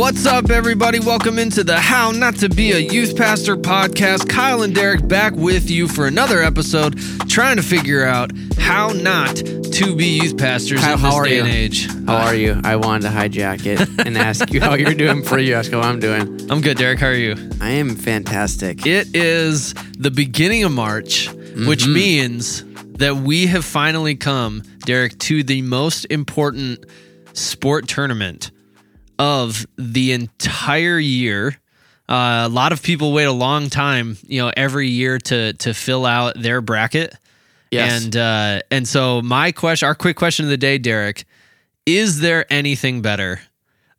What's up, everybody? Welcome into the How Not to Be a Youth Pastor podcast. Kyle and Derek back with you for another episode, trying to figure out how not to be youth pastors Kyle, in how this are day you? and age. How are you? I wanted to hijack it and ask you how you're doing before you ask how I'm doing. I'm good, Derek. How are you? I am fantastic. It is the beginning of March, which Mm-hmm. means that we have finally come, Derek, to the most important sport tournament of the entire year. Uh, a lot of people wait a long time, you know, every year to to fill out their bracket. Yes. And uh, and so my question, our quick question of the day, Derek, is there anything better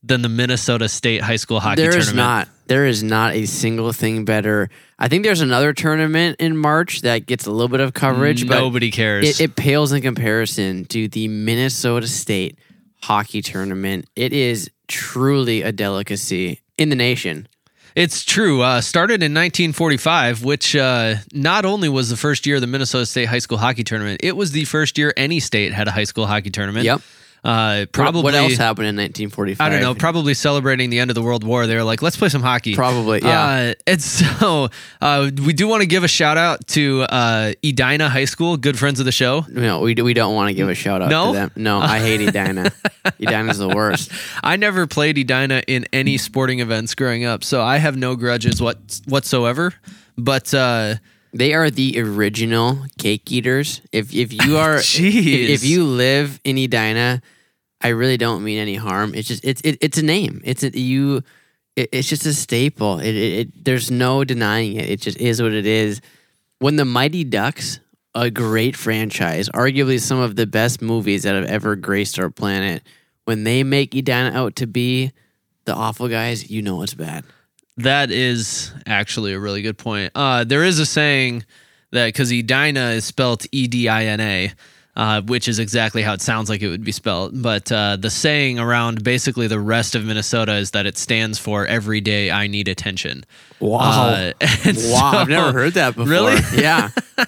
than the Minnesota State High School Hockey There Tournament? is not. There is not a single thing better. I think there's another tournament in March that gets a little bit of coverage, but Nobody cares. it, it pales in comparison to the Minnesota State hockey tournament. It is truly a delicacy in the nation. It's true. Uh, started in 1945, which uh, not only was the first year of the Minnesota State High School Hockey Tournament, it was the first year any state had a high school hockey tournament. Yep. Uh, probably. What else happened in 1945? I don't know. Probably celebrating the end of the World War. They were like, let's play some hockey. Probably, yeah. Uh, and so uh, we do want to give a shout out to uh, Edina High School, good friends of the show. No, we, we don't want to give a shout out No? to them. No, I hate Edina. Edina's the worst. I never played Edina in any sporting events growing up, so I have no grudges what whatsoever. But uh, They are the original cake eaters. If if you are if, if you live in Edina, I really don't mean any harm. It's just it's it, it's a name. It's a you. It, it's just a staple. It, it, it there's no denying it. It just is what it is. When the Mighty Ducks, a great franchise, arguably some of the best movies that have ever graced our planet, when they make Edina out to be the awful guys, you know it's bad. That is actually a really good point. Uh, there is a saying that because Edina is spelled E D I N A, uh, which is exactly how it sounds like it would be spelled. But uh, the saying around basically the rest of Minnesota is that it stands for every day I need attention. Wow. Uh, Wow, I've never heard that before. Really? Yeah.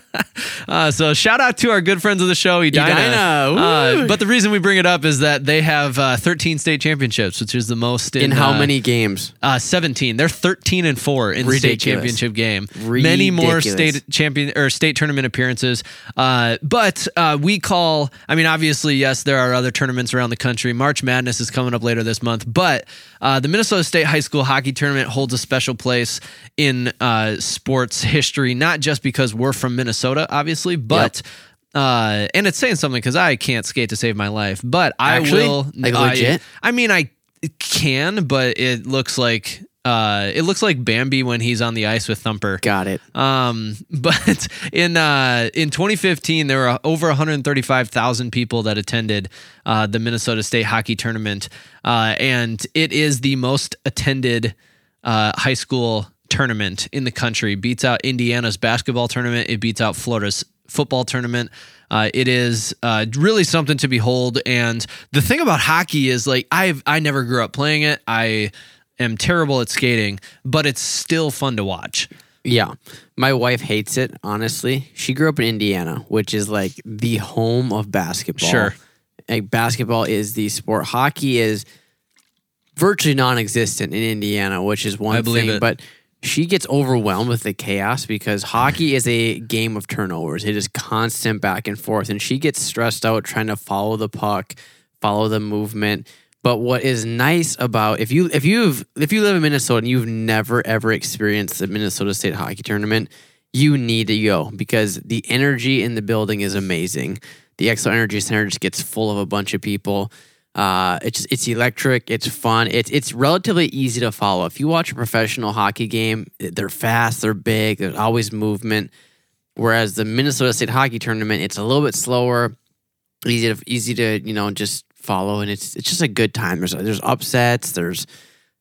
Uh, so shout out to our good friends of the show, Edina. Edina, Uh, but the reason we bring it up is that they have uh, 13 state championships, which is the most in, In how many games? Uh, 17. They're 13 and 4 in state championship game. Ridiculous. Many more state champion or state tournament appearances. Uh, but uh, we call, I mean, obviously, yes, there are other tournaments around the country. March Madness is coming up later this month. But uh, the Minnesota State High School Hockey Tournament holds a special place in uh, sports history, not just because we're from Minnesota, obviously, but. Uh, and it's saying something because I can't skate to save my life, but I Actually? will. Like I- legit? I mean, I can, but it looks like uh, it looks like Bambi when he's on the ice with Thumper. Got it. Um, but in uh, in 2015, there were over 135,000 people that attended uh, the Minnesota State Hockey Tournament, uh, and it is the most attended uh, high school tournament in the country. Beats out Indiana's basketball tournament. It beats out Florida's football tournament. Uh, it is uh, really something to behold. And the thing about hockey is like I've I never grew up playing it. I am terrible at skating, but it's still fun to watch. Yeah. My wife hates it, honestly. She grew up in Indiana, which is like the home of basketball. Sure. Like basketball is the sport. Hockey is virtually non existent in Indiana, which is one I believe thing. it. But she gets overwhelmed with the chaos because hockey is a game of turnovers. It is constant back and forth. And she gets stressed out trying to follow the puck, follow the movement. But what is nice about if you if you've if you live in Minnesota and you've never ever experienced the Minnesota State hockey tournament, you need to go because the energy in the building is amazing. The Xcel Energy Center just gets full of a bunch of people. Uh, it's it's electric. It's fun. It's it's relatively easy to follow. If you watch a professional hockey game, they're fast, they're big, there's always movement. Whereas the Minnesota State hockey tournament, it's a little bit slower, easy to easy to you know just follow, and it's it's just a good time. There's there's upsets. There's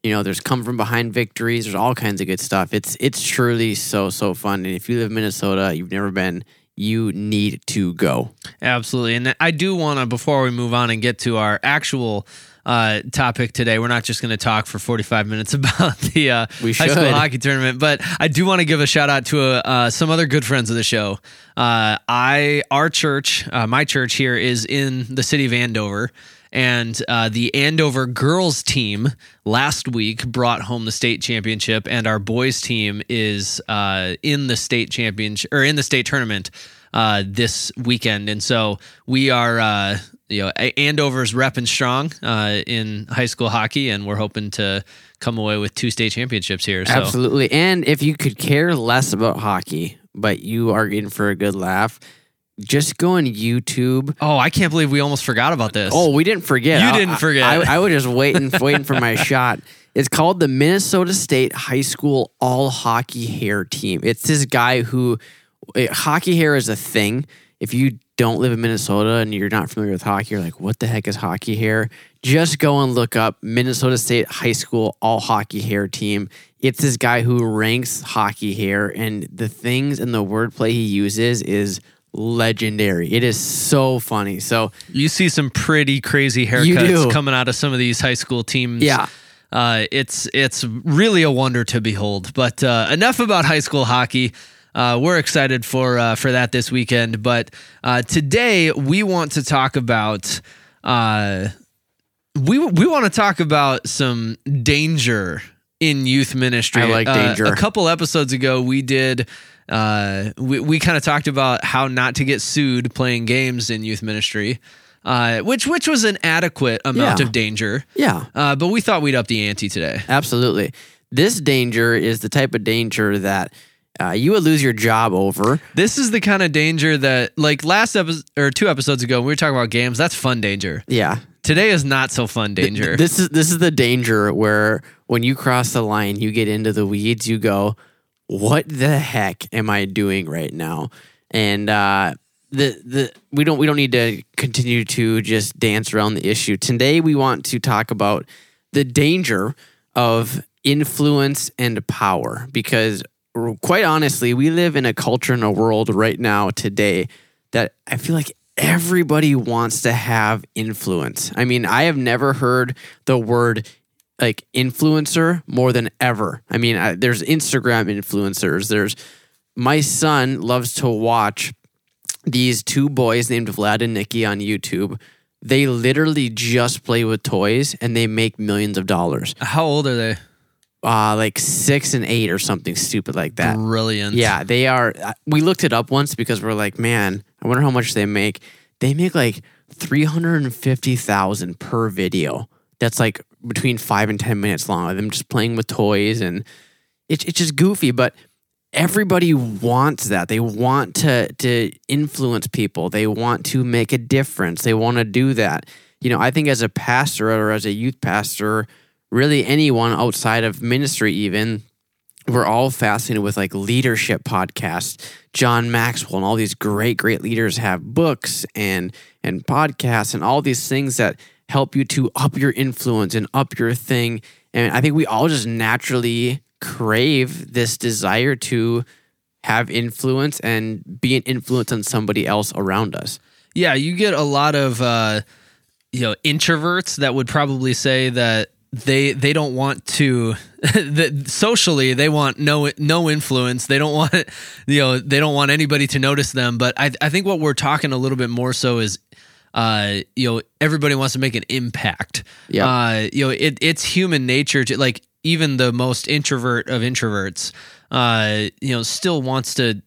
you know there's come from behind victories. There's all kinds of good stuff. It's it's truly so so fun. And if you live in Minnesota, you've never been, you need to go. Absolutely. And I do want to, before we move on and get to our actual uh, topic today, we're not just going to talk for 45 minutes about the uh, We high school hockey tournament, but I do want to give a shout out to uh, uh, some other good friends of the show. Uh, I, our church, uh, my church here is in the city of Andover. And uh, the Andover girls team last week brought home the state championship, and our boys team is uh, in the state championship or in the state tournament uh, this weekend. And so we are, uh, you know, Andover's repping strong uh, in high school hockey, and we're hoping to come away with two state championships here. So. Absolutely. And if you could care less about hockey, but you are in for a good laugh, just go on YouTube. Oh, I can't believe we almost forgot about this. Oh, we didn't forget. You I- didn't forget. I, I was just waiting, waiting for my shot. It's called the Minnesota State High School All Hockey Hair Team. It's this guy who eh, hockey hair is a thing. If you don't live in Minnesota and you're not familiar with hockey, you're like, what the heck is hockey hair? Just go and look up Minnesota State High School All Hockey Hair Team. It's this guy who ranks hockey hair, and the things and the wordplay he uses is legendary. It is so funny. So you see some pretty crazy haircuts coming out of some of these high school teams. Yeah. Uh, it's it's really a wonder to behold. But uh, enough about high school hockey. Uh, we're excited for uh, for that this weekend. But uh, today we want to talk about uh, we we want to talk about some danger in youth ministry. I like Uh, danger. a couple episodes ago, we did. Uh, we we kind of talked about how not to get sued playing games in youth ministry, uh, which which was an adequate amount Yeah. of danger. yeah, Uh, but we thought we'd up the ante today. Absolutely. This danger is the type of danger that uh, you would lose your job over. This is the kind of danger that, like last episode or two episodes ago, when we were talking about games. That's fun danger. Yeah. Today is not so fun danger. This is this is the danger where when you cross the line, you get into the weeds. You go, "What the heck am I doing right now?" And uh, the the we don't we don't need to continue to just dance around the issue. Today, we want to talk about the danger of influence and power because quite honestly, we live in a culture and a world right now today that I feel like everybody wants to have influence. I mean, I have never heard the word like influencer more than ever. I mean, I, there's Instagram influencers. There's my son loves to watch these two boys named Vlad and Nikki on YouTube. They literally just play with toys and they make millions of dollars. How old are they? Uh, like six and eight or something stupid like that. Brilliant. Yeah, they are. uh, We looked it up once because we're like, man, I wonder how much they make. They make like three hundred and fifty thousand per video. That's like between five and ten minutes long of them just playing with toys, and it's it's just goofy. But everybody wants that. They want to to influence people. They want to make a difference. They want to do that. You know, I think as a pastor or as a youth pastor, really anyone outside of ministry, even we're all fascinated with like leadership podcasts. John Maxwell and all these great, great leaders have books and and podcasts and all these things that help you to up your influence and up your thing. And I think we all just naturally crave this desire to have influence and be an influence on somebody else around us. Yeah, you get a lot of uh, you know introverts that would probably say that they they don't want to that socially they want no no influence. They don't want you know they don't want anybody to notice them. But I I think what we're talking a little bit more so is uh you know everybody wants to make an impact. Yeah. Uh you know it it's human nature to like even the most introvert of introverts uh you know still wants to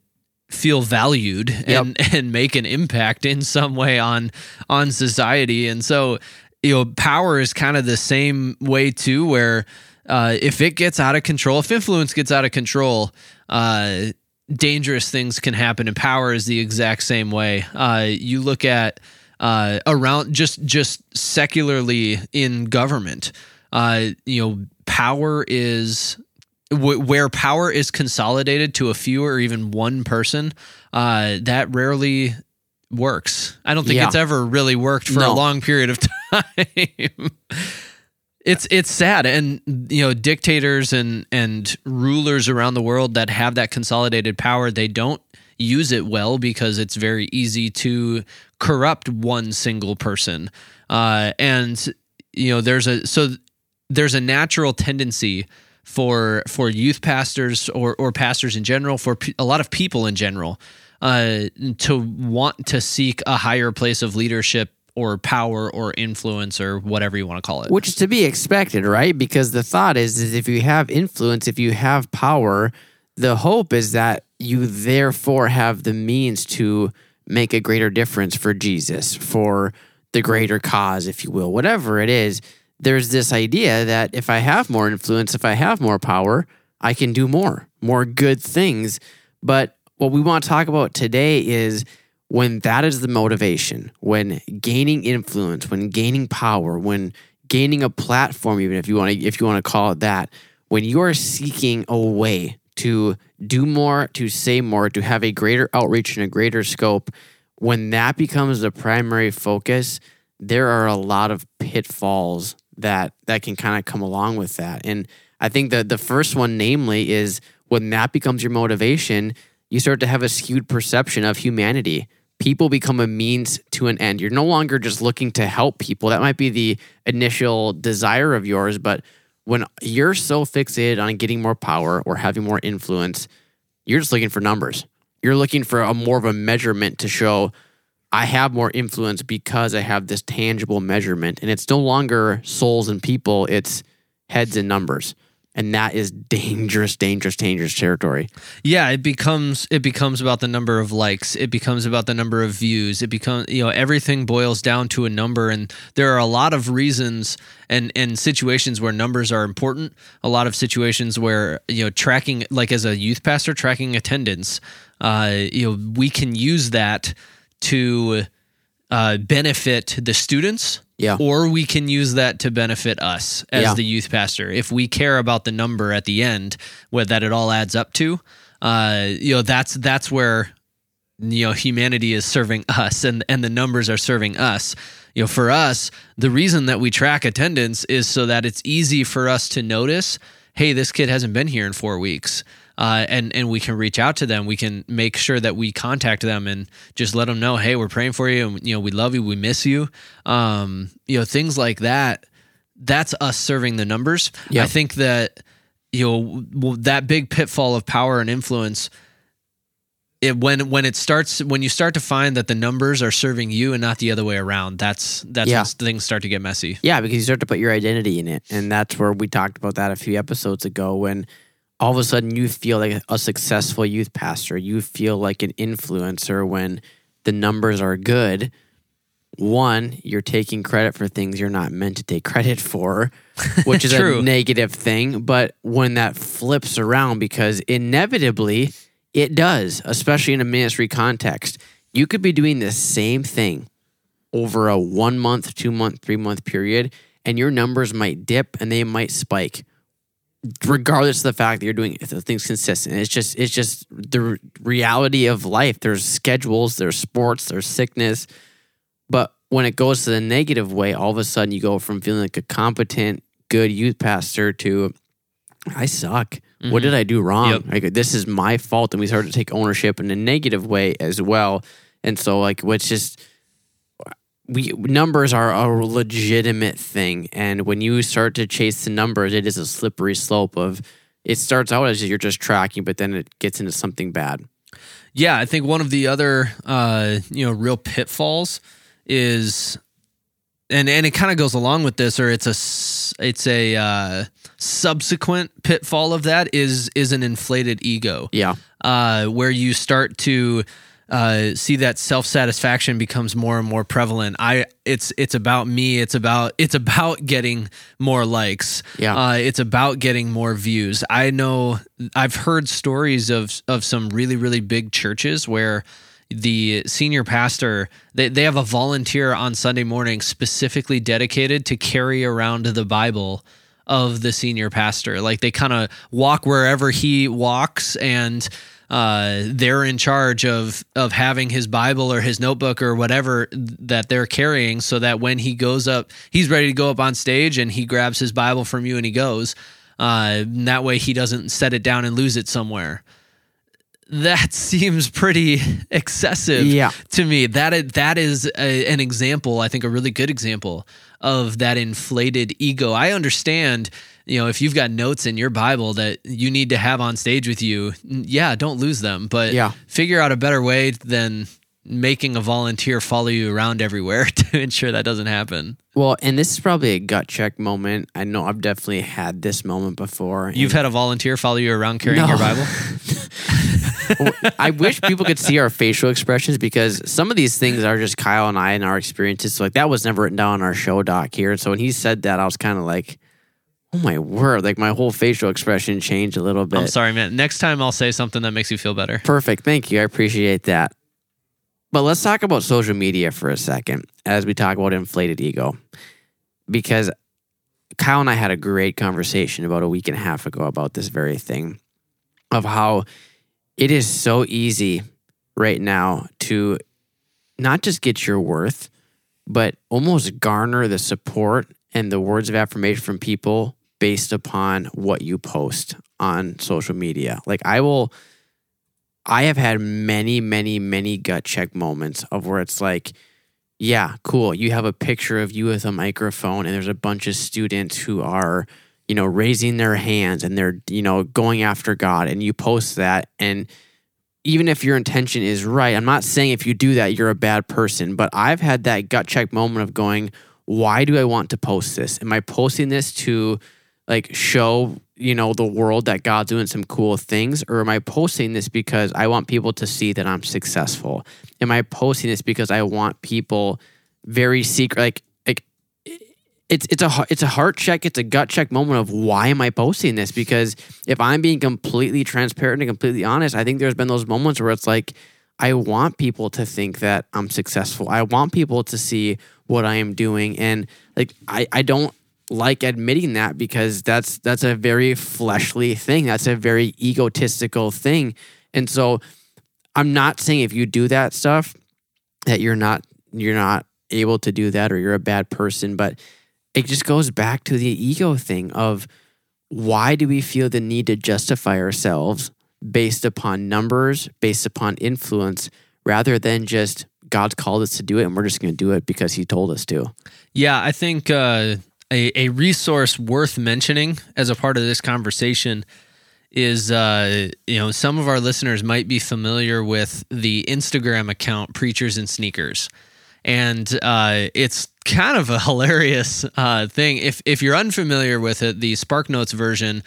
feel valued and and make an impact in some way on on society and so you know power is kind of the same way too where uh if it gets out of control if influence gets out of control uh dangerous things can happen and power is the exact same way uh you look at uh around just just secularly in government uh you know power is wh- where power is consolidated to a few or even one person, uh, that rarely works. I don't think Yeah. it's ever really worked for a long period of time. it's it's sad, and you know, dictators and and rulers around the world that have that consolidated power, they don't use it well because it's very easy to corrupt one single person. Uh, and you know, there's a so there's a natural tendency for for youth pastors or or pastors in general for pe- a lot of people in general uh to want to seek a higher place of leadership or power or influence or whatever you want to call it. which is to be expected, right? Because the thought is, is if you have influence, if you have power, the hope is that you therefore have the means to make a greater difference for Jesus, for the greater cause, if you will, whatever it is. There's this idea that if I have more influence, if I have more power, I can do more, more good things. But what we want to talk about today is when that is the motivation, when gaining influence, when gaining power, when gaining a platform, even if you want to, if you want to call it that, when you are seeking a way to do more, to say more, to have a greater outreach and a greater scope, when that becomes the primary focus, there are a lot of pitfalls that that can kind of come along with that. And I think that the first one, namely, is when that becomes your motivation, you start to have a skewed perception of humanity. People become a means to an end. You're no longer just looking to help people. That might be the initial desire of yours, but when you're so fixated on getting more power or having more influence, you're just looking for numbers. You're looking for a more of a measurement to show I have more influence because I have this tangible measurement. And it's no longer souls and people, it's heads and numbers. And that is dangerous, dangerous, dangerous territory. Yeah, it becomes it becomes about the number of likes. It becomes about the number of views. It becomes you know everything boils down to a number, and there are a lot of reasons and and situations where numbers are important. A lot of situations where you know tracking, like as a youth pastor, tracking attendance. Uh, you know, we can use that to uh, benefit the students Yeah. or we can use that to benefit us as Yeah. the youth pastor if we care about the number at the end what that it all adds up to uh, you know that's that's where you know humanity is serving us and and the numbers are serving us you know for us the reason that we track attendance is so that it's easy for us to notice hey this kid hasn't been here in four weeks uh, and and we can reach out to them we can make sure that we contact them and just let them know hey we're praying for you and you know we love you we miss you um, you know things like that that's us serving the numbers Yep. i think that you know that big pitfall of power and influence it when when it starts when you start to find that the numbers are serving you and not the other way around that's that's Yeah. when things start to get messy Yeah, because you start to put your identity in it. And that's where we talked about that a few episodes ago when all of a sudden you feel like a successful youth pastor, you feel like an influencer when the numbers are good. One, you're taking credit for things you're not meant to take credit for, which is a negative thing. But when that flips around, because inevitably it does, especially in a ministry context, you could be doing the same thing over a one month, two month, three month period, and your numbers might dip and they might spike, regardless of the fact that you're doing the things consistent. It's just it's just the reality of life. There's schedules, there's sports, there's sickness, but when it goes to the negative way, all of a sudden you go from feeling like a competent, good youth pastor to I suck. What did mm-hmm. I do wrong? Yep. Like this is my fault, and we start to take ownership in a negative way as well. And so, like, what's just we numbers are a legitimate thing, and when you start to chase the numbers, it is a slippery slope of. It starts out as you're just tracking, but then it gets into something bad. Yeah, I think one of the other uh, you know real pitfalls is, and and it kind of goes along with this, or it's a it's a uh, subsequent pitfall of that is is an inflated ego, Yeah, uh, where you start to uh, see that self satisfaction becomes more and more prevalent. I it's it's about me. It's about it's about getting more likes. Yeah. Uh, it's about getting more views. I know I've heard stories of of some really really big churches where the senior pastor they, they have a volunteer on Sunday morning specifically dedicated to carry around the Bible of the senior pastor. Like they kind of walk wherever he walks and uh, they're in charge of of having his Bible or his notebook or whatever that they're carrying, so that when he goes up, he's ready to go up on stage and he grabs his Bible from you and he goes. Uh, and that way, he doesn't set it down and lose it somewhere. That seems pretty excessive Yeah. to me. That that is a, an example, I think, a really good example of that inflated ego. I understand, you know, if you've got notes in your Bible that you need to have on stage with you, yeah, don't lose them, but Yeah. figure out a better way than making a volunteer follow you around everywhere to ensure that doesn't happen. Well, and this is probably a gut check moment. I know I've definitely had this moment before. You've had a volunteer follow you around carrying No. your Bible? I wish people could see our facial expressions because some of these things are just Kyle and I and our experiences. So like that was never written down on our show doc here. So when he said that, I was kind of like, "Oh my word!" Like my whole facial expression changed a little bit. I'm sorry, man. Next time I'll say something that makes you feel better. Perfect. Thank you. I appreciate that. But let's talk about social media for a second as we talk about inflated ego. Because Kyle and I had a great conversation about a week and a half ago about this very thing of how it is so easy right now to not just get your worth, but almost garner the support and the words of affirmation from people based upon what you post on social media. Like I will I have had many, many, many gut check moments of where it's like, yeah, cool. You have a picture of you with a microphone, and there's a bunch of students who are, you know, raising their hands and they're, you know, going after God, and you post that. And even if your intention is right, I'm not saying if you do that, you're a bad person, but I've had that gut check moment of going, why do I want to post this? Am I posting this to like show you know the world that God's doing some cool things or am I posting this because I want people to see that I'm successful? Am I posting this because I want people very secret like like it's it's a it's a heart check, it's a gut check moment of why am I posting this? Because if I'm being completely transparent and completely honest, I think there's been those moments where it's like I want people to think that I'm successful. I want people to see what I am doing and like I I don't like admitting that because that's that's a very fleshly thing. That's a very egotistical thing. And so I'm not saying if you do that stuff that you're not you're not able to do that or you're a bad person, but it just goes back to the ego thing of why do we feel the need to justify ourselves based upon numbers, based upon influence, rather than just God's called us to do it and we're just going to do it because He told us to. Yeah, I think uh, a, a resource worth mentioning as a part of this conversation is uh, you know some of our listeners might be familiar with the Instagram account Preachers and Sneakers, and uh, it's kind of a hilarious uh, thing. If if you're unfamiliar with it, the Spark Notes version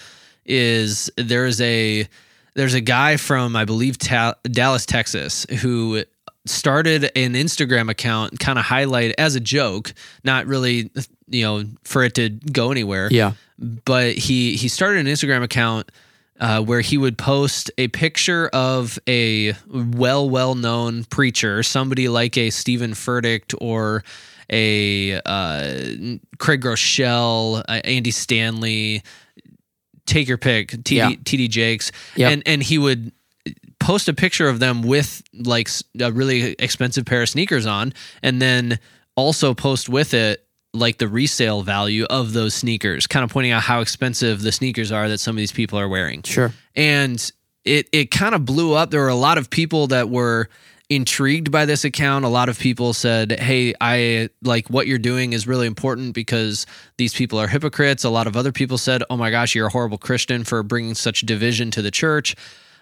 is there's a there's a guy from I believe Ta- Dallas, Texas, who started an Instagram account, kind of highlight as a joke, not really you know for it to go anywhere Yeah. but he he started an Instagram account uh, where he would post a picture of a well well known preacher, somebody like a Steven Furtick or a uh, Craig Groeschel, uh, Andy Stanley, take your pick, TD, Yeah. TD Jakes, Yep. and and he would post a picture of them with like a really expensive pair of sneakers on, and then also post with it like the resale value of those sneakers, kind of pointing out how expensive the sneakers are that some of these people are wearing. Sure. And it it kind of blew up. There were a lot of people that were intrigued by this account. A lot of people said, "Hey, I like what you're doing is really important because these people are hypocrites." A lot of other people said, "Oh my gosh, you're a horrible Christian for bringing such division to the church."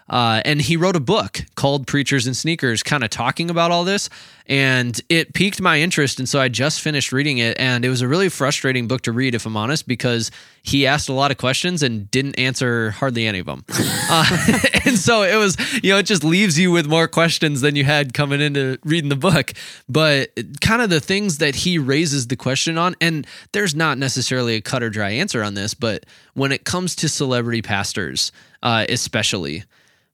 Uh, and he wrote a book called Preachers and Sneakers, kind of talking about all this. And it piqued my interest. And so I just finished reading it. And it was a really frustrating book to read, if I'm honest, because he asked a lot of questions and didn't answer hardly any of them. uh, and so it was, you know, it just leaves you with more questions than you had coming into reading the book. But kind of the things that he raises the question on, and there's not necessarily a cut or dry answer on this, but when it comes to celebrity pastors, uh, especially,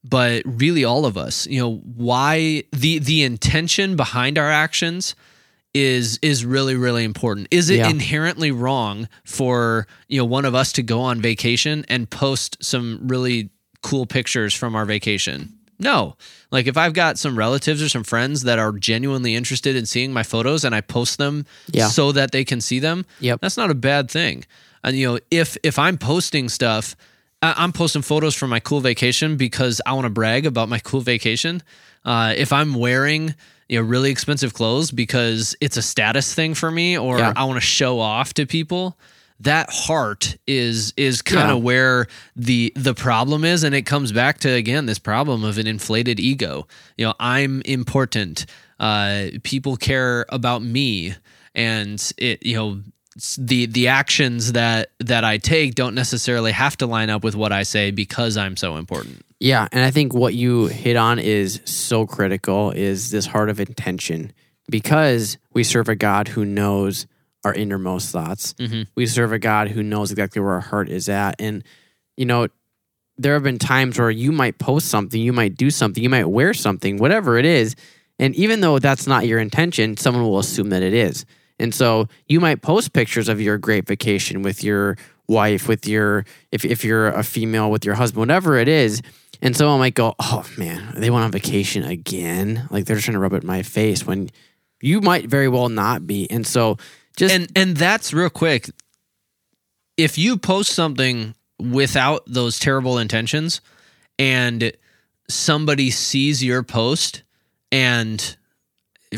but really all of us you know why the the intention behind our actions is is really really important is it Yeah. inherently wrong for you know one of us to go on vacation and post some really cool pictures from our vacation no like if i've got some relatives or some friends that are genuinely interested in seeing my photos and i post them Yeah. so that they can see them Yep. that's not a bad thing and you know if if i'm posting stuff I'm posting photos from my cool vacation because I want to brag about my cool vacation. Uh, if I'm wearing you know really expensive clothes because it's a status thing for me, or Yeah. I want to show off to people, that heart is is kind Yeah. of where the the problem is, and it comes back to again this problem of an inflated ego. You know, I'm important. Uh, people care about me, and it you know the the actions that that I take don't necessarily have to line up with what I say because I'm so important. Yeah, and I think what you hit on is so critical is this heart of intention because we serve a God who knows our innermost thoughts. Mhm. We serve a God who knows exactly where our heart is at and you know there have been times where you might post something, you might do something, you might wear something, whatever it is, and even though that's not your intention, someone will assume that it is. And so you might post pictures of your great vacation with your wife, with your if if you're a female with your husband, whatever it is, and someone might go, "Oh man, they went on vacation again." Like they're just trying to rub it in my face when you might very well not be. And so just and and that's real quick. If you post something without those terrible intentions, and somebody sees your post, and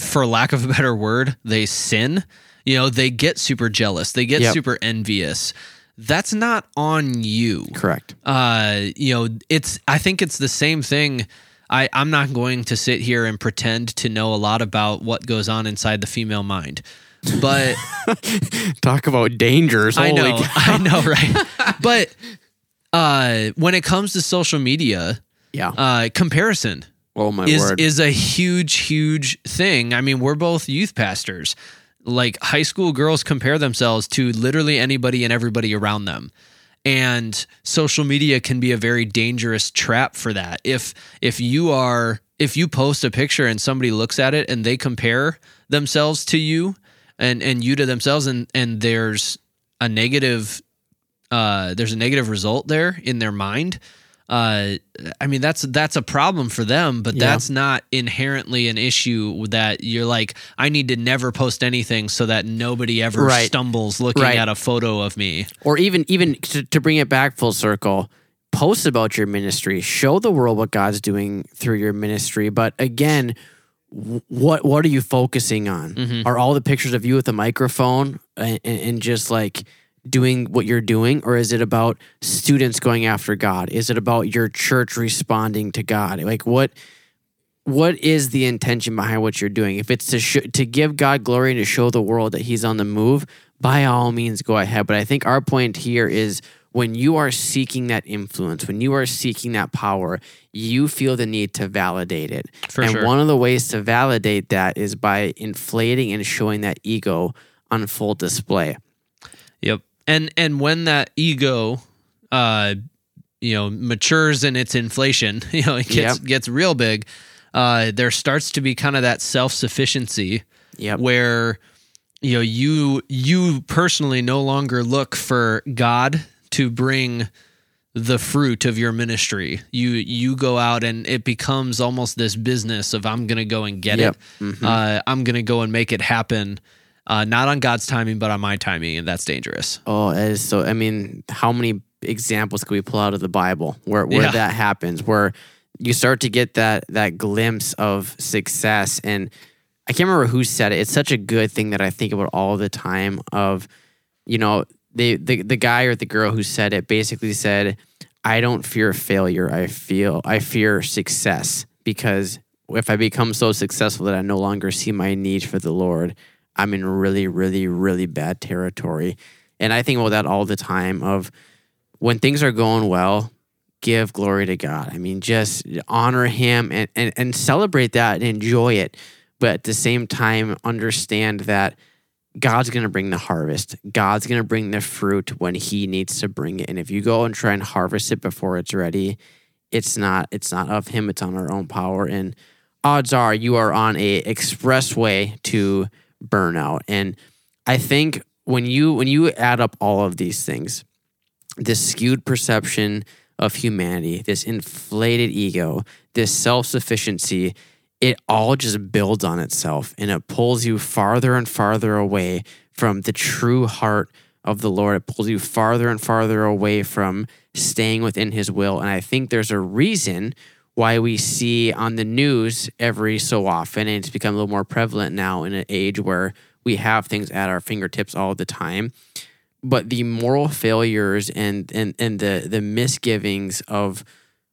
for lack of a better word, they sin. You know, they get super jealous. They get Yep. super envious. That's not on you. correct. uh you know it's i think it's the same thing i i'm not going to sit here and pretend to know a lot about what goes on inside the female mind but Talk about dangers. i know cow. i know right but uh when it comes to social media Yeah. uh comparison oh my is word. is a huge huge thing. I mean we're both youth pastors. Like high school girls compare themselves to literally anybody and everybody around them. And social media can be a very dangerous trap for that. If if you are if you post a picture and somebody looks at it and they compare themselves to you and and you to themselves and and there's a negative uh there's a negative result there in their mind uh i mean that's that's a problem for them but Yeah. that's not inherently an issue that you're like i need to never post anything so that nobody ever Right. stumbles looking Right. at a photo of me or even even to, to bring it back full circle post about your ministry show the world what god's doing through your ministry but again what what are you focusing on Mhm. are all the pictures of you with a microphone and, and just like doing what you're doing or is it about students going after god? Is it about your church responding to god? Like what what is the intention behind what you're doing? If it's to sh- to give god glory and to show the world that he's on the move by all means go ahead. But i think our point here is when you are seeking that influence when you are seeking that power you feel the need to validate it. For and sure. one of the ways to validate that is by inflating and showing that ego on full display. Yep. And and when that ego uh you know matures in its inflation, you know, it gets Yep. gets real big, uh there starts to be kind of that self-sufficiency yep where you know you you personally no longer look for God to bring the fruit of your ministry. You you go out and it becomes almost this business of I'm going to go and get Yep. it. Mhm. Uh, I'm going to go and make it happen. Uh, not on God's timing, but on my timing, and that's dangerous. Oh, that is so. I mean, how many examples can we pull out of the Bible where where Yeah. that happens, where you start to get that that glimpse of success? And I can't remember who said it. It's such a good thing that I think about all the time. Of you know, the the the guy or the girl who said it basically said, "I don't fear failure. I feel I fear success because if I become so successful that I no longer see my need for the Lord." I'm in really, really, really bad territory. And I think about that all the time of when things are going well, give glory to God. I mean, just honor him and, and, and celebrate that and enjoy it. But at the same time, understand that God's going to bring the harvest. God's going to bring the fruit when he needs to bring it. And if you go and try and harvest it before it's ready, it's not it's not of him, it's on our own power and odds are you are on a expressway to burnout. And I think when you when you add up all of these things, this skewed perception of humanity, this inflated ego, this self-sufficiency, it all just builds on itself and it pulls you farther and farther away from the true heart of the Lord. It pulls you farther and farther away from staying within his will. And I think there's a reason why we see on the news every so often, and it's become a little more prevalent now in an age where we have things at our fingertips all the time. But the moral failures and and, and the the misgivings of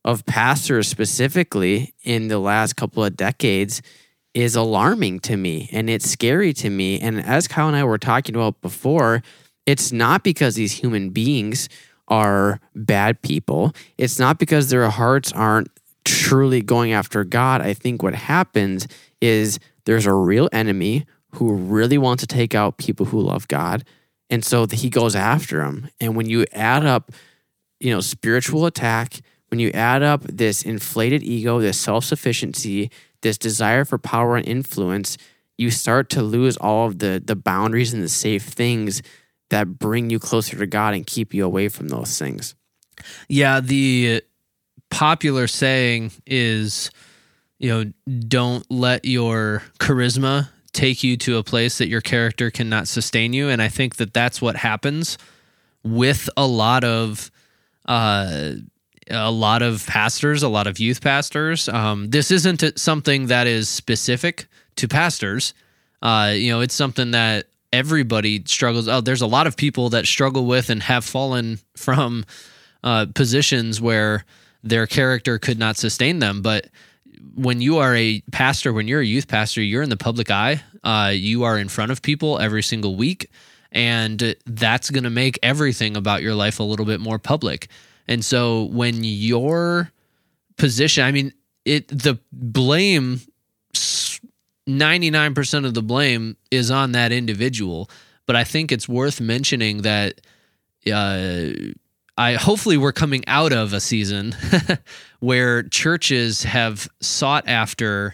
of pastors specifically in the last couple of decades, is alarming to me and it's scary to me. And as Kyle and I were talking about before, it's not because these human beings are bad people. It's not because their hearts aren't truly going after God. I think what happens is there's a real enemy who really wants to take out people who love God. And so he goes after them. And when you add up, you know, spiritual attack, when you add up this inflated ego, this self sufficiency, this desire for power and influence, you start to lose all of the the boundaries and the safe things that bring you closer to God and keep you away from those things. Yeah, the popular saying is, you know, don't let your charisma take you to a place that your character cannot sustain you, and I think that that's what happens with a lot of uh, a lot of pastors, a lot of youth pastors. Um, this isn't something that is specific to pastors. Uh, you know, it's something that everybody struggles. Oh, there's a lot of people that struggle with and have fallen from uh, positions where their character could not sustain them. But when you are a pastor, when you're a youth pastor, you're in the public eye. Uh, you are in front of people every single week, and that's going to make everything about your life a little bit more public. And so when your position, I mean, it the blame 99% of the blame is on that individual, but I think it's worth mentioning that uh, I hopefully we're coming out of a season where churches have sought after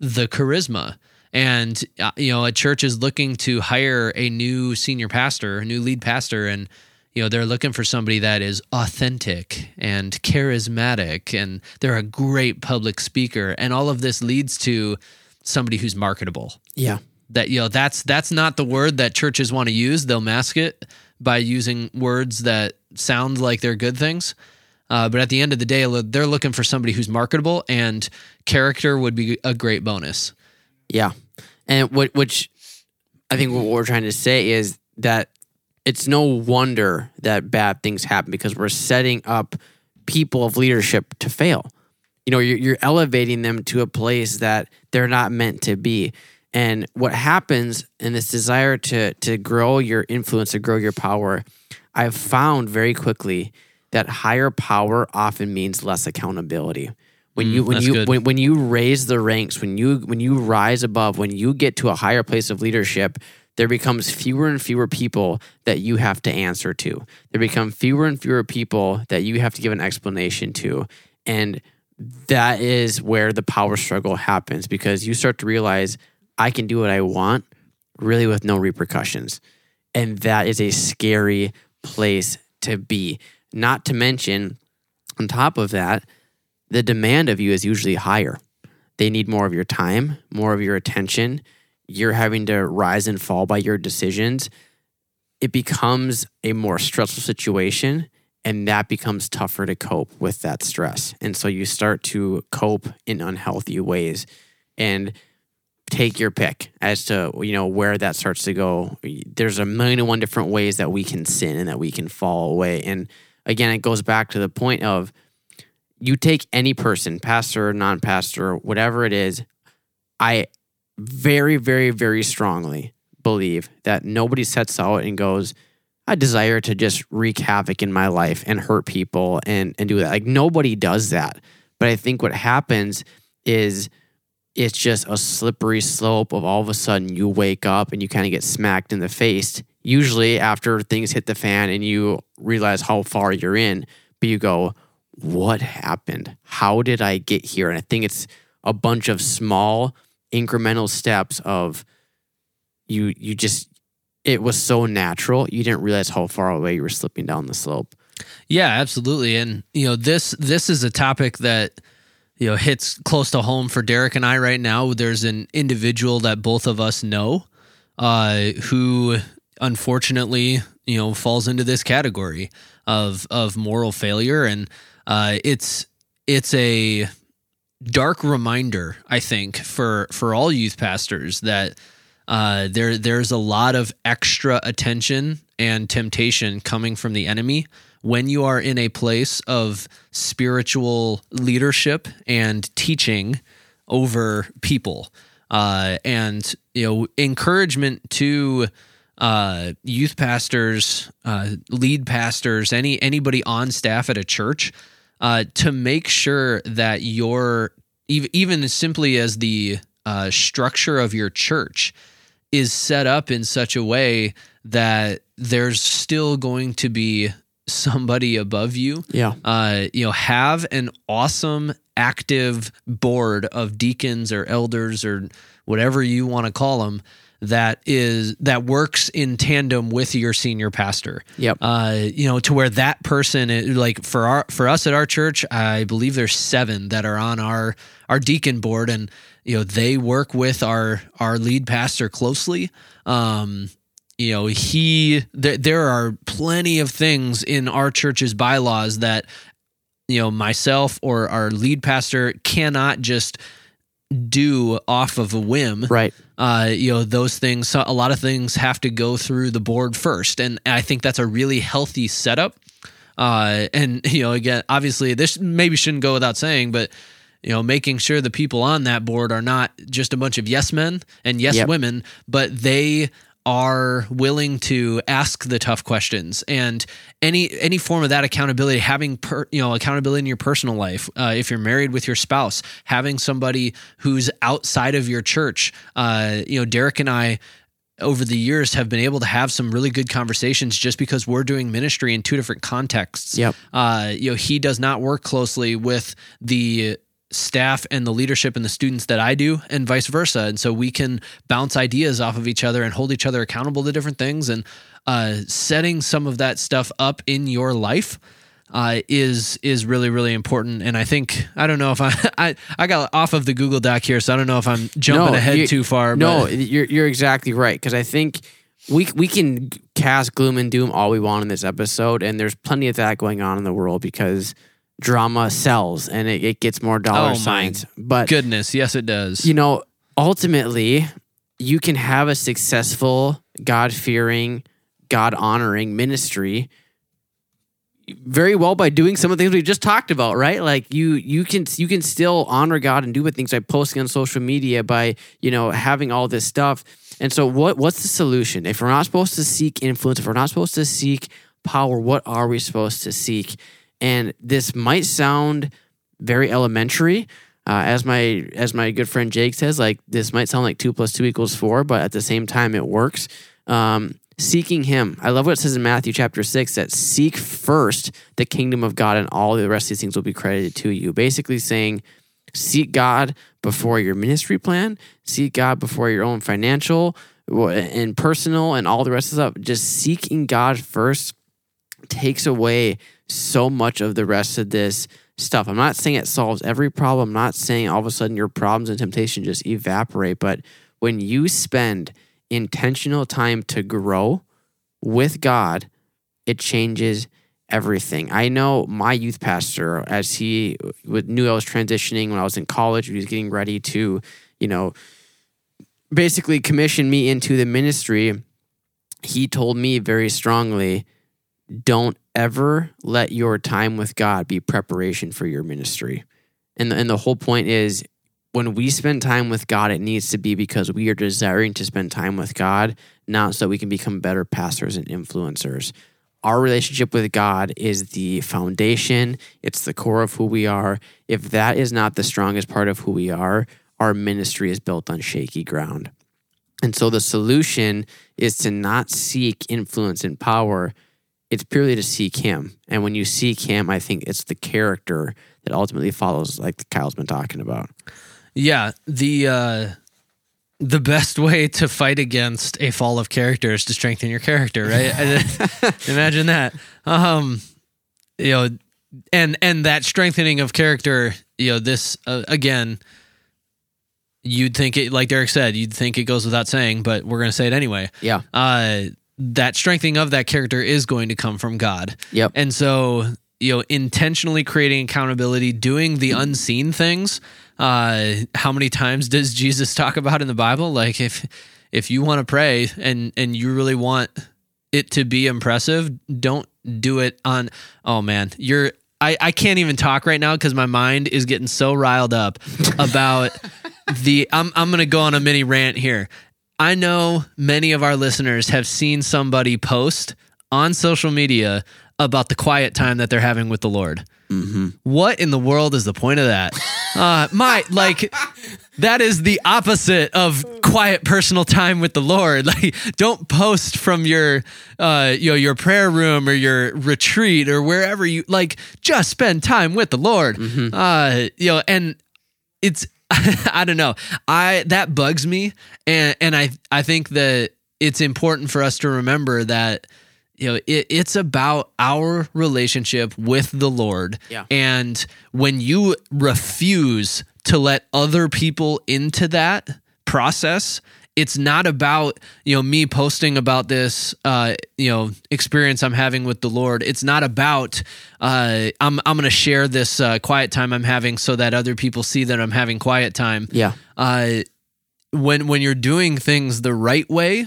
the charisma. And uh, you know a church is looking to hire a new senior pastor, a new lead pastor and you know they're looking for somebody that is authentic and charismatic. And they're a great public speaker. And all of this leads to somebody who's marketable. Yeah. That you know that's that's not the word that churches want to use. They'll mask it by using words that sound like they're good things uh, but at the end of the day they're looking for somebody who's marketable and character would be a great bonus yeah and what which i think what we're trying to say is that it's no wonder that bad things happen because we're setting up people of leadership to fail. You know, you're, you're elevating them to a place that they're not meant to be. And what happens in this desire to to grow your influence, to grow your power, I've found very quickly that higher power often means less accountability. When you mm, when you when, when you raise the ranks, when you when you rise above, when you get to a higher place of leadership, there becomes fewer and fewer people that you have to answer to. There become fewer and fewer people that you have to give an explanation to. And that is where the power struggle happens because you start to realize I can do what I want really with no repercussions. And that is a scary place to be. Not to mention, on top of that, the demand of you is usually higher. They need more of your time, more of your attention you're having to rise and fall by your decisions, it becomes a more stressful situation and that becomes tougher to cope with that stress. And so you start to cope in unhealthy ways and take your pick as to you know where that starts to go. There's a million and one different ways that we can sin and that we can fall away. And again, it goes back to the point of you take any person, pastor, non-pastor, whatever it is, I very, very, very strongly believe that nobody sets out and goes, I desire to just wreak havoc in my life and hurt people and, and do that. Like nobody does that. But I think what happens is it's just a slippery slope of all of a sudden you wake up and you kind of get smacked in the face. Usually after things hit the fan and you realize how far you're in, but you go, What happened? How did I get here? And I think it's a bunch of small incremental steps of you you just it was so natural you didn't realize how far away you were slipping down the slope yeah absolutely and you know this this is a topic that you know hits close to home for derek and i right now. There's an individual that both of us know uh, who unfortunately you know falls into this category of of moral failure. And uh, it's it's a dark reminder, I think, for for all youth pastors that uh, there there's a lot of extra attention and temptation coming from the enemy when you are in a place of spiritual leadership and teaching over people. uh, and you know encouragement to uh, youth pastors, uh, lead pastors, any anybody on staff at a church, uh, to make sure that your even simply as the uh, structure of your church is set up in such a way that there's still going to be somebody above you. Yeah. Uh, you know, have an awesome active board of deacons or elders or whatever you want to call them that is that works in tandem with your senior pastor. Yep. Uh, you know, to where that person like for our for us at our church, I believe there's seven that are on our our deacon board and you know, they work with our our lead pastor closely. Um, you know, he there, there are plenty of things in our church's bylaws that you know, myself or our lead pastor cannot just do off of a whim. Right. Uh, you know, those things, a lot of things have to go through the board first. And I think that's a really healthy setup. Uh, and, you know, again, obviously, this maybe shouldn't go without saying, but, you know, making sure the people on that board are not just a bunch of yes men and yes Yep. women, but they are willing to ask the tough questions and any any form of that accountability having per, you know accountability in your personal life uh, if you're married with your spouse having somebody who's outside of your church uh, you know derek and i over the years have been able to have some really good conversations just because we're doing ministry in two different contexts Yep. uh, you know he does not work closely with the staff and the leadership and the students that I do and vice versa. And so we can bounce ideas off of each other and hold each other accountable to different things. And uh, setting some of that stuff up in your life uh, is is really really important. And I think I don't know if I I, I got off of the Google Doc here so I don't know if I'm jumping No, ahead you- too far No, but you're you're exactly right. Because I think we we can cast gloom and doom all we want in this episode, and there's plenty of that going on in the world because drama sells and it, it gets more dollar Oh, signs. But goodness yes it does you know, ultimately, you can have a successful, God fearing, God honoring ministry very well by doing some of the things we just talked about, right? Like you you can you can still honor God and do with things by posting on social media, by, you know, having all this stuff. And so what what's the solution? If we're not supposed to seek influence, if we're not supposed to seek power, what are we supposed to seek? And this might sound very elementary, uh, as my as my good friend Jake says, like this might sound like two plus two equals four, but at the same time, it works. Um, seeking Him. I love what it says in Matthew chapter six that seek first the kingdom of God, and all the rest of these things will be credited to you. Basically, saying seek God before your ministry plan, seek God before your own financial and personal, and all the rest of stuff. Just seeking God first takes away so much of the rest of this stuff. I'm not saying it solves every problem. I'm not saying all of a sudden your problems and temptation just evaporate, but when you spend intentional time to grow with God, it changes everything. I know my youth pastor, as he knew I was transitioning when I was in college, he was getting ready to, you know, basically commission me into the ministry. He told me very strongly, don't ever let your time with God be preparation for your ministry. And the, and the whole point is when we spend time with God, it needs to be because we are desiring to spend time with God, not so we can become better pastors and influencers. Our relationship with God is the foundation, it's the core of who we are. If that is not the strongest part of who we are, our ministry is built on shaky ground. And so the solution is to not seek influence and power. It's purely to seek Him. And when you seek Him, I think it's the character that ultimately follows, like Kyle's been talking about. Yeah, the uh the best way to fight against a fall of character is to strengthen your character, right? Imagine that. Um you know, and and that strengthening of character, you know, this uh, again you'd think it like Derek said, you'd think it goes without saying, but we're going to say it anyway. Yeah. Uh that strengthening of that character is going to come from God. Yep. And so, you know, intentionally creating accountability, doing the unseen things. Uh, how many times does Jesus talk about in the Bible? Like if if you want to pray and and you really want it to be impressive, don't do it on oh man, you're I, I can't even talk right now because my mind is getting so riled up about the I'm I'm gonna go on a mini rant here. I know many of our listeners have seen somebody post on social media about the quiet time that they're having with the Lord. What in the world is the point of that? Uh, my like that is the opposite of quiet personal time with the Lord. Like, don't post from your, uh, you know, your prayer room or your retreat or wherever you like. Just spend time with the Lord. Uh, you know, and it's I don't know. I that bugs me, and and I I think that it's important for us to remember that you know it, it's about our relationship with the Lord. Yeah. And when you refuse to let other people into that process, it's not about you know me posting about this uh you know experience i'm having with the lord. It's not about uh i'm i'm going to share this uh, quiet time i'm having so that other people see that i'm having quiet time. Yeah. uh when when you're doing things the right way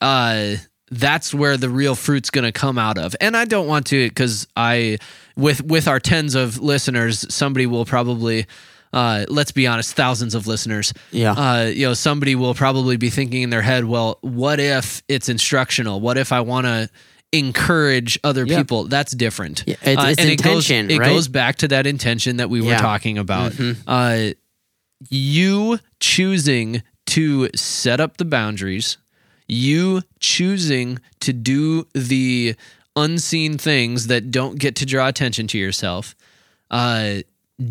uh that's where the real fruit's going to come out of. And i don't want to because i with with our tens of listeners somebody will probably uh let's be honest thousands of listeners Yeah. uh you know somebody will probably be thinking in their head well what if it's instructional what if i want to encourage other Yeah. people that's different Yeah, it's- Uh, it's and it goes, intention, it goes back to that intention that we were Yeah. talking about Mhm. uh you choosing to set up the boundaries, you choosing to do the unseen things that don't get to draw attention to yourself uh,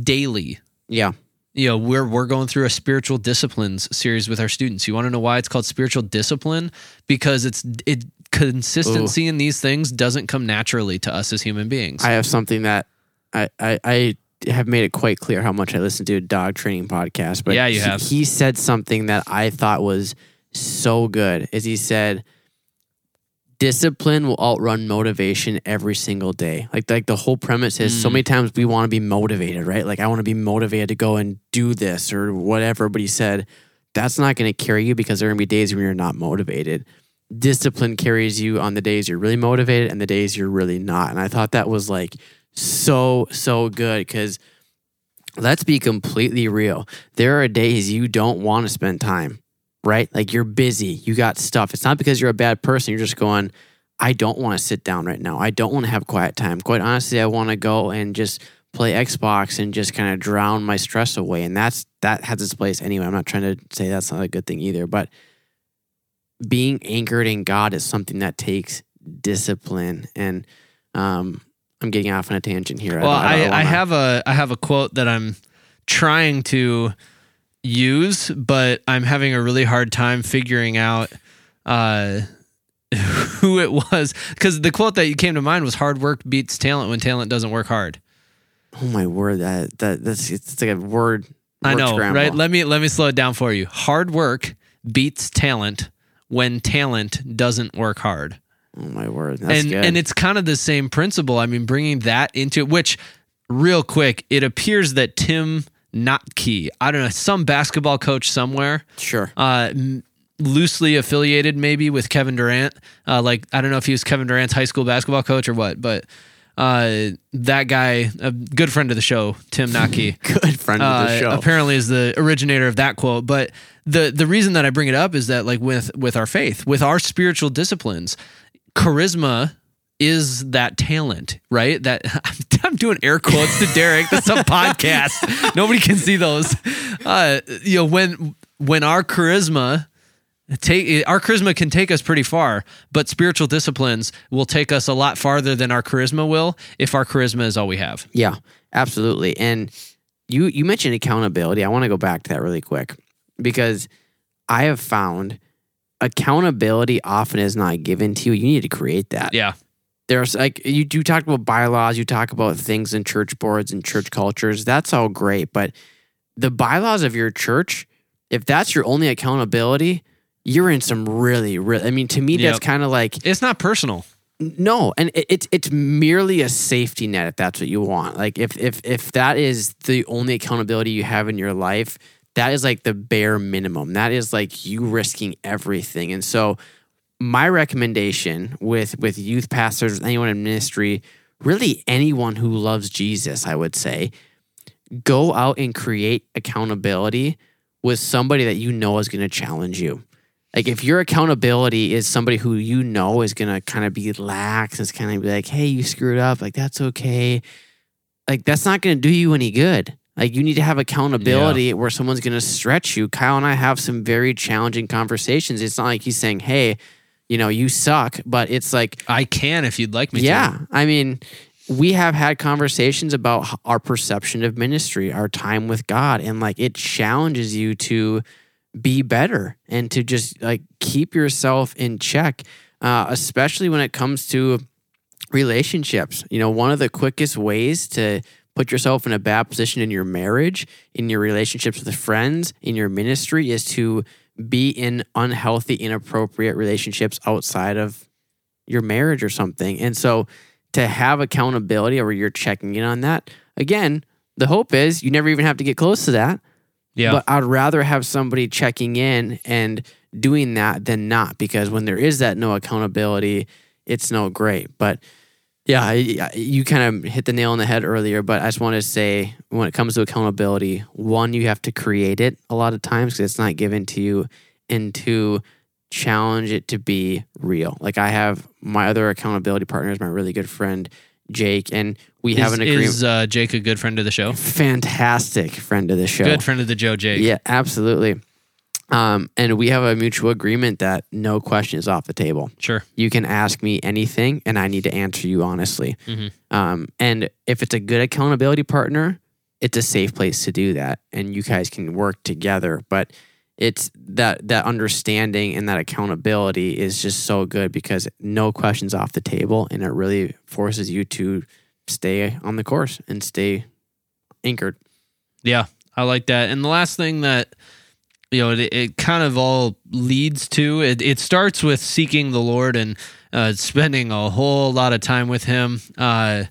daily. Yeah. You know, we're we're going through a spiritual disciplines series with our students. You want to know why it's called spiritual discipline? Because it's it consistency in these things doesn't come naturally to us as human beings. I have something that I, I, I have made it quite clear how much I listen to a dog training podcast. But Yeah, you he, have. He said something that I thought was so good. Is he said, "Discipline will outrun motivation every single day." Like like the whole premise is so Mm. many times we want to be motivated, right? Like I want to be motivated to go and do this or whatever. But he said that's not going to carry you because there are going to be days when you're not motivated. Discipline carries you on the days you're really motivated and the days you're really not. And I thought that was like so so good because let's be completely real. There are days you don't want to spend time, right? Like you're busy, you got stuff. It's not because you're a bad person. You're just going, I don't want to sit down right now. I don't want to have quiet time. Quite honestly, I want to go and just play Xbox and just kind of drown my stress away. And that's that has its place anyway. I'm not trying to say that's not a good thing either, but being anchored in God is something that takes discipline. And um, I'm getting off on a tangent here. well, don't- I, I, have a I have a quote that I'm trying to use, but I'm having a really hard time figuring out uh, who it was because the quote that you came to mind was "Hard work beats talent when talent doesn't work hard." Oh my word! That that that's it's like a word. I know, scramble. right? Let me let me slow it down for you. Hard work beats talent when talent doesn't work hard. oh my word! That's and good. and it's kind of the same principle. I mean, bringing that into which real quick, it appears that Tim Notke, I don't know, some basketball coach somewhere, sure. uh, m- loosely affiliated maybe with Kevin Durant. Uh, like I don't know if he was Kevin Durant's high school basketball coach or what, but uh, that guy, a good friend of the show, Tim Notke. Good friend of the uh, show. apparently is the originator of that quote. But the the reason that I bring it up is that like with with our faith, with our spiritual disciplines, charisma is that talent, right? That I'm doing air quotes to Derek. That's a podcast. Nobody can see those. Uh, you know when when our charisma take our charisma can take us pretty far, but spiritual disciplines will take us a lot farther than our charisma will if our charisma is all we have. Yeah, absolutely. And you you mentioned accountability. I want to go back to that really quick because I have found accountability often is not given to you. You need to create that. Yeah. There's like you you talked about bylaws, you talk about things in church boards and church cultures. That's all great, but the bylaws of your church, if that's your only accountability, you're in some really, really. I mean, to me, Yep. that's kind of like It's not personal. no, and it, it's it's merely a safety net if that's what you want. Like if if if that is the only accountability you have in your life, that is like the bare minimum. That is like you risking everything. And so my recommendation with with youth pastors, anyone in ministry, really anyone who loves Jesus, I would say, go out and create accountability with somebody that you know is going to challenge you. Like if your accountability is somebody who you know is going to kind of be lax, it's kind of be like, "Hey, you screwed up. Like that's okay." Like that's not going to do you any good. Like you need to have accountability where someone's going to stretch you. Kyle and I have some very challenging conversations. It's not like he's saying, "Hey, you know, you suck," but it's like I can if you'd like me to. yeah, I mean, we have had conversations about our perception of ministry, our time with God, and like it challenges you to be better and to just like keep yourself in check, uh, especially when it comes to relationships. You know, one of the quickest ways to put yourself in a bad position in your marriage, in your relationships with friends, in your ministry is to be in unhealthy, inappropriate relationships outside of your marriage or something. And so to have accountability or you're checking in on that, again, the hope is you never even have to get close to that. Yeah. But I'd rather have somebody checking in and doing that than not because when there is that no accountability, it's no great. But yeah, you kind of hit the nail on the head earlier. But I just want to say when it comes to accountability, one, you have to create it a lot of times because it's not given to you, and two, challenge it to be real. Like I have my other accountability partner is my really good friend Jake, and we have an agreement. is uh, Jake a good friend of the show? Fantastic friend of the show. Good friend of the Joe Jake. Yeah, absolutely. Um, and we have a mutual agreement that no question is off the table. Sure. You can ask me anything, and I need to answer you honestly. Mhm. Um, and if it's a good accountability partner, it's a safe place to do that, and you guys can work together. But it's that that understanding and that accountability is just so good because no questions off the table, and it really forces you to stay on the course and stay anchored. Yeah, I like that. And the last thing that you know, it, it kind of all leads to it. It starts with seeking the Lord and uh, spending a whole lot of time with Him. Uh,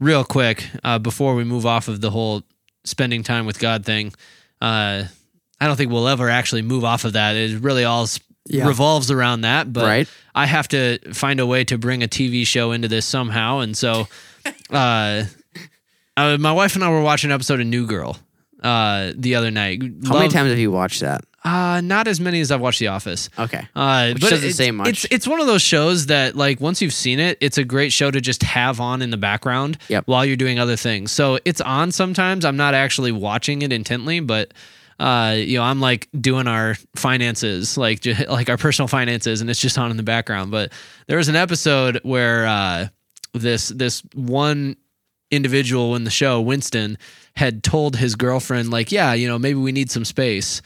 real quick, uh, before we move off of the whole spending time with God thing, uh, I don't think we'll ever actually move off of that. It really all Yeah. revolves around that. But right? I have to find a way to bring a TV show into this somehow, and so uh, uh, my wife and I were watching an episode of New Girl uh, the other night. How many times have you watched that? Uh, not as many as I've watched The Office. Okay. Uh, Which doesn't it's, say much. It's it's one of those shows that like once you've seen it, it's a great show to just have on in the background Yep. while you're doing other things. So it's on sometimes. I'm not actually watching it intently, but uh, you know, I'm like doing our finances, like ju- like our personal finances, and it's just on in the background. But there was an episode where uh, this this one individual in the show, Winston, had told his girlfriend, like, yeah, you know, maybe we need some space.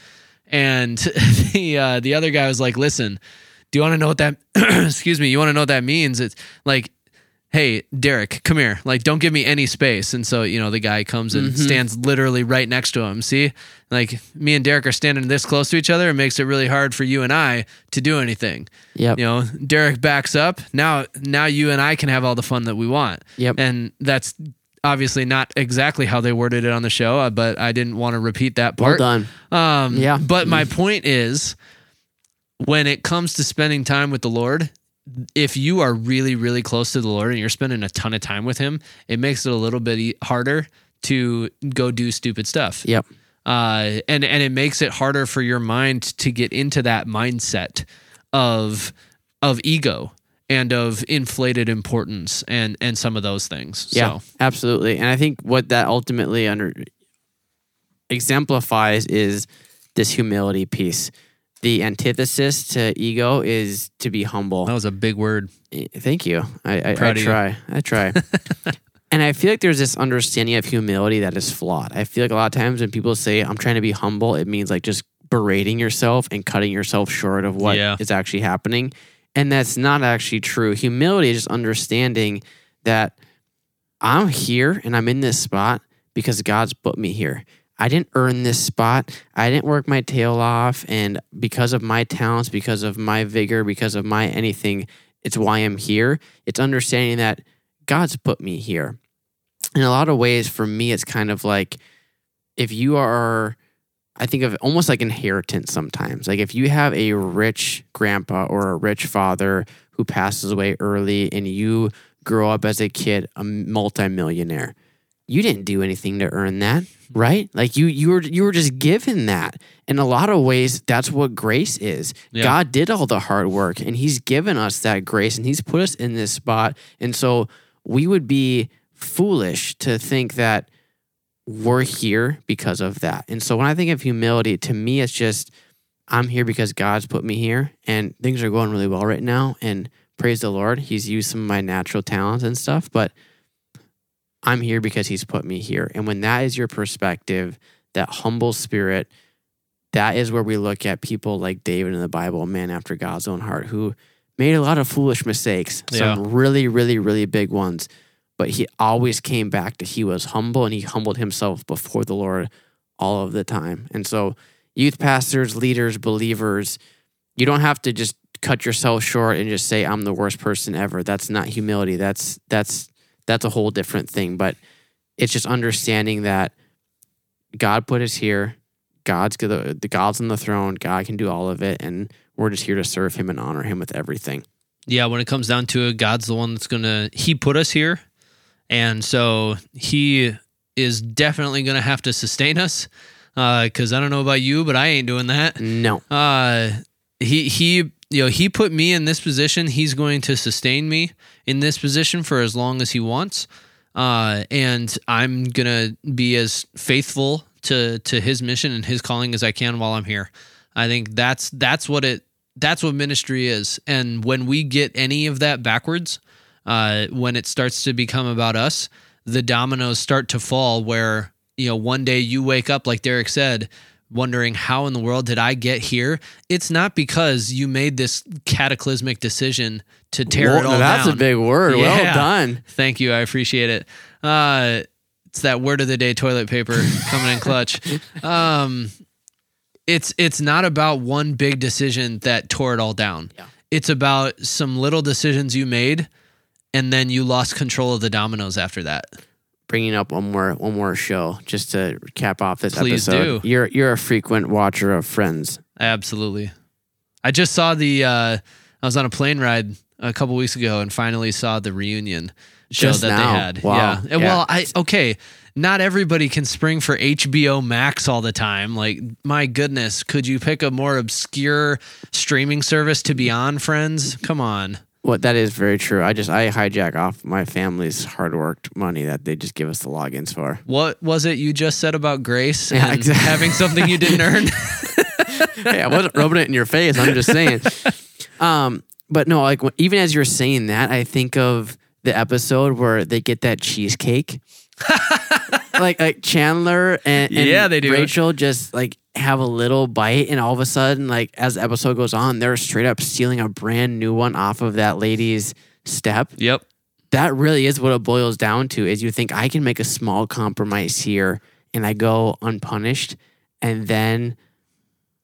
And the uh, the other guy was like, listen, do you want to know what that excuse me, you want to know what that means? It's like, hey, Derek, come here. Like, don't give me any space. And so, you know, the guy comes and stands literally right next to him. See? Like me and Derek are standing this close to each other. It makes it really hard for you and I to do anything. Yeah, You know, Derek backs up. Now now you and I can have all the fun that we want. Yep. And that's obviously not exactly how they worded it on the show, uh, but I didn't want to repeat that Well part. done. Um, Yeah. But my point is, when it comes to spending time with the Lord, if you are really, really close to the Lord and you're spending a ton of time with Him, it makes it a little bit harder to go do stupid stuff. Yep. Uh, and and it makes it harder for your mind to get into that mindset of of ego and of inflated importance and and some of those things. Yeah, So absolutely. And I think what that ultimately under exemplifies is this humility piece. The antithesis to ego is to be humble. that was a big word. Eh, Thank you. I, I, I of you. try. I try. and I feel like there's this understanding of humility that is flawed. I feel like a lot of times when people say, I'm trying to be humble, it means like just berating yourself and cutting yourself short of what is Yeah. actually happening. And that's not actually true. Humility is just understanding that I'm here and I'm in this spot because God's put me here. I didn't earn this spot. I didn't work my tail off. And because of my talents, because of my vigor, because of my anything, it's why I'm here. It's understanding that God's put me here. In a lot of ways, for me, it's kind of like if you are, I think of almost like inheritance sometimes. Like if you have a rich grandpa or a rich father who passes away early and you grow up as a kid, a multimillionaire you didn't do anything to earn that, right? Like you you were you were just given that. In a lot of ways, that's what grace is. Yeah. God did all the hard work and he's given us that grace and he's put us in this spot. And so we would be foolish to think that we're here because of that. And so when I think of humility, to me it's just I'm here because God's put me here and things are going really well right now and praise the Lord, he's used some of my natural talents and stuff, but I'm here because he's put me here. And when that is your perspective, that humble spirit, that is where we look at people like David in the Bible, a man after God's own heart, who made a lot of foolish mistakes, some really, really, really big ones. But he always came back to he was humble and he humbled himself before the Lord all of the time. And so, youth pastors, leaders, believers, you don't have to just cut yourself short and just say I'm the worst person ever. That's not humility. That's that's that's a whole different thing. But it's just understanding that God put us here. God's the, the God's on the throne. God can do all of it, and we're just here to serve Him and honor Him with everything. Yeah, when it comes down to it, God's the one that's gonna. He put us here, and so He is definitely gonna have to sustain us. Because I don't know about you, but I ain't doing that. No, Uh, he he you know he put me in this position. He's going to sustain me in this position for as long as he wants. Uh, and I'm gonna be as faithful to to his mission and his calling as I can while I'm here. I think that's that's what it that's what ministry is. And when we get any of that backwards, uh, when it starts to become about us, the dominoes start to fall. Where you know one day you wake up like Derek said, wondering how in the world did I get here? It's not because you made this cataclysmic decision to tear Well, it all that's down. That's a big word. Yeah. Well done. Thank you. I appreciate it. Uh, it's that word of the day toilet paper coming in clutch. Um, it's it's not about one big decision that tore it all down. Yeah. It's about some little decisions you made and then you lost control of the dominoes after that. Bringing up one more one more show just to cap off this Please episode. do. You're you're a frequent watcher of Friends. Absolutely. I just saw the uh I was on a plane ride a couple weeks ago and finally saw the reunion show Just that now. they had. Wow. Yeah. Yeah. Well, I okay, not everybody can spring for HBO Max all the time. Like my goodness, could you pick a more obscure streaming service to be on, friends? Come on. What that is very true. I just I hijack off my family's hard worked money that they just give us the logins for. What was it you just said about grace Yeah, exactly. having something you didn't earn? hey, I wasn't rubbing it in your face. I'm just saying. Um, but no, like even as you're saying that, I think of the episode where they get that cheesecake. like like Chandler and, and Yeah, they do. Rachel just like have a little bite, and all of a sudden, like as the episode goes on, they're straight up stealing a brand new one off of that lady's step. yep. That really is what it boils down to. Is you think I can make a small compromise here, and I go unpunished, and then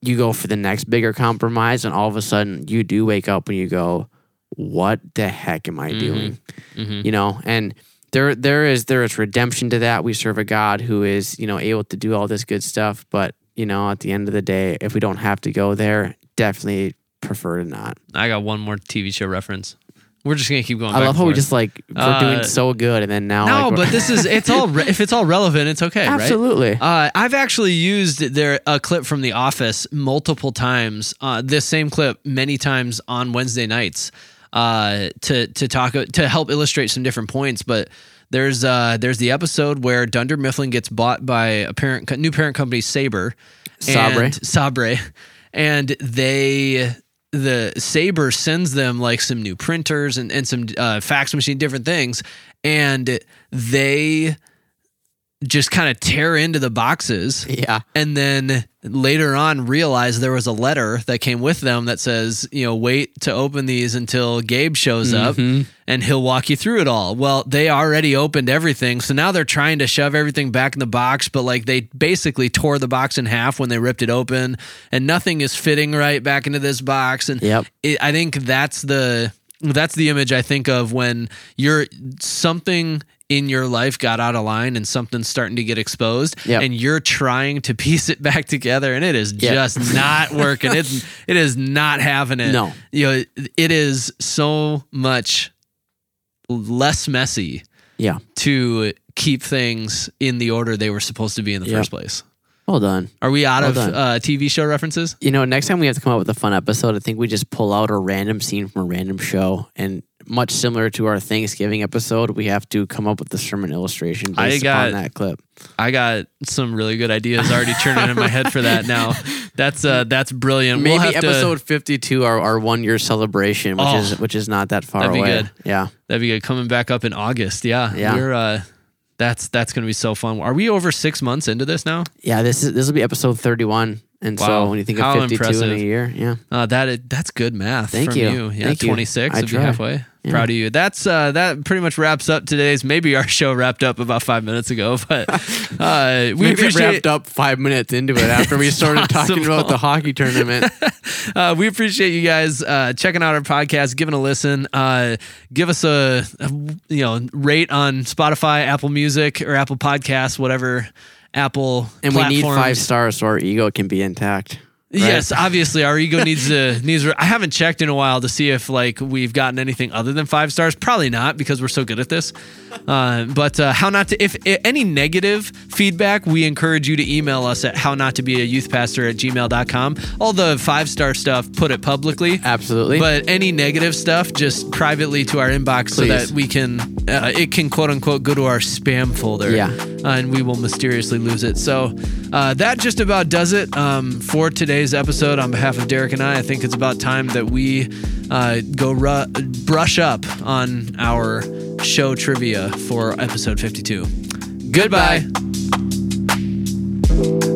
you go for the next bigger compromise, and all of a sudden you do wake up and you go, "What the heck am I doing?" Mhm. You know, and there there is there is redemption to that. We serve a God who is you know able to do all this good stuff, but you know at the end of the day, if we don't have to go there, definitely prefer to not. I got one more TV show reference. We're just gonna keep going. I love how we just like we're Uh, doing so good, and then now No, like, but this is it's all re- if it's all relevant, it's okay, right? absolutely. Uh, I've actually used their a clip from The Office multiple times. Uh, this same clip many times on Wednesday nights uh, to to talk to help illustrate some different points. But there's uh, there's the episode where Dunder Mifflin gets bought by a parent new parent company Sabre, Sabre. and Sabre, and they the Sabre sends them like some new printers and, and some uh, fax machine different things, and they just kind of tear into the boxes. Yeah, and then later on realize there was a letter that came with them that says you know wait to open these until gabe shows up mm-hmm. and he'll walk you through it all. Well they already opened everything so now they're trying to shove everything back in the box but like they basically tore the box in half when they ripped it open and nothing is fitting right back into this box. And Yep. it, i think that's the that's the image i think of when you're something in your life got out of line and something's starting to get exposed Yep. and you're trying to piece it back together and it is Yep. just not working it's it is not having it No. you know it is so much less messy yeah, to keep things in the order they were supposed to be in the Yep. first place. Well done. Are we out Well of uh, TV show references? You know, next time we have to come up with a fun episode, I think we just pull out a random scene from a random show, and much similar to our Thanksgiving episode, we have to come up with the sermon illustration I based got- upon that clip. I got some really good ideas already churning in my head for that now. That's uh, that's brilliant. Maybe we'll have to- episode fifty-two, our, our one-year celebration, which Oh. is which is not that far That'd be away. good. Yeah, That'd be good. Coming back up in August. Yeah. Yeah. We're uh that's that's gonna be so fun. Are we over six months into this now? yeah. This is this will be episode thirty-one, and Wow. so when you think How of fifty-two in a year, yeah, Uh that that's good math Thank you. you. Yeah, Thank you. twenty six I if you halfway. Yeah. Proud of you. That's uh that pretty much wraps up today's maybe our show wrapped up about five minutes ago, but uh we appreciate wrapped up five minutes into it after we started talking about the hockey tournament. uh, we appreciate you guys uh, checking out our podcast, giving a listen. Uh, give us a, a, you know rate on Spotify, Apple Music, or Apple Podcasts, whatever Apple. And we need five stars so our ego can be intact. Right? Yes, obviously our ego needs to needs. I haven't checked in a while to see if like we've gotten anything other than five stars. Probably not because we're so good at this. Uh, but uh, how not to? If, i any negative feedback, we encourage you to email us at how not to be a youth pastor at gmail.com. All the five star stuff, put it publicly. Absolutely. But any negative stuff, just privately to our inbox so that we can, uh, it can quote unquote go to our spam folder. Yeah. Uh, and we will mysteriously lose it. So uh, that just about does it um, for today's episode. On behalf of Derek and I, I think it's about time that we uh, go ru- brush up on our show trivia for episode 52. Goodbye. Goodbye.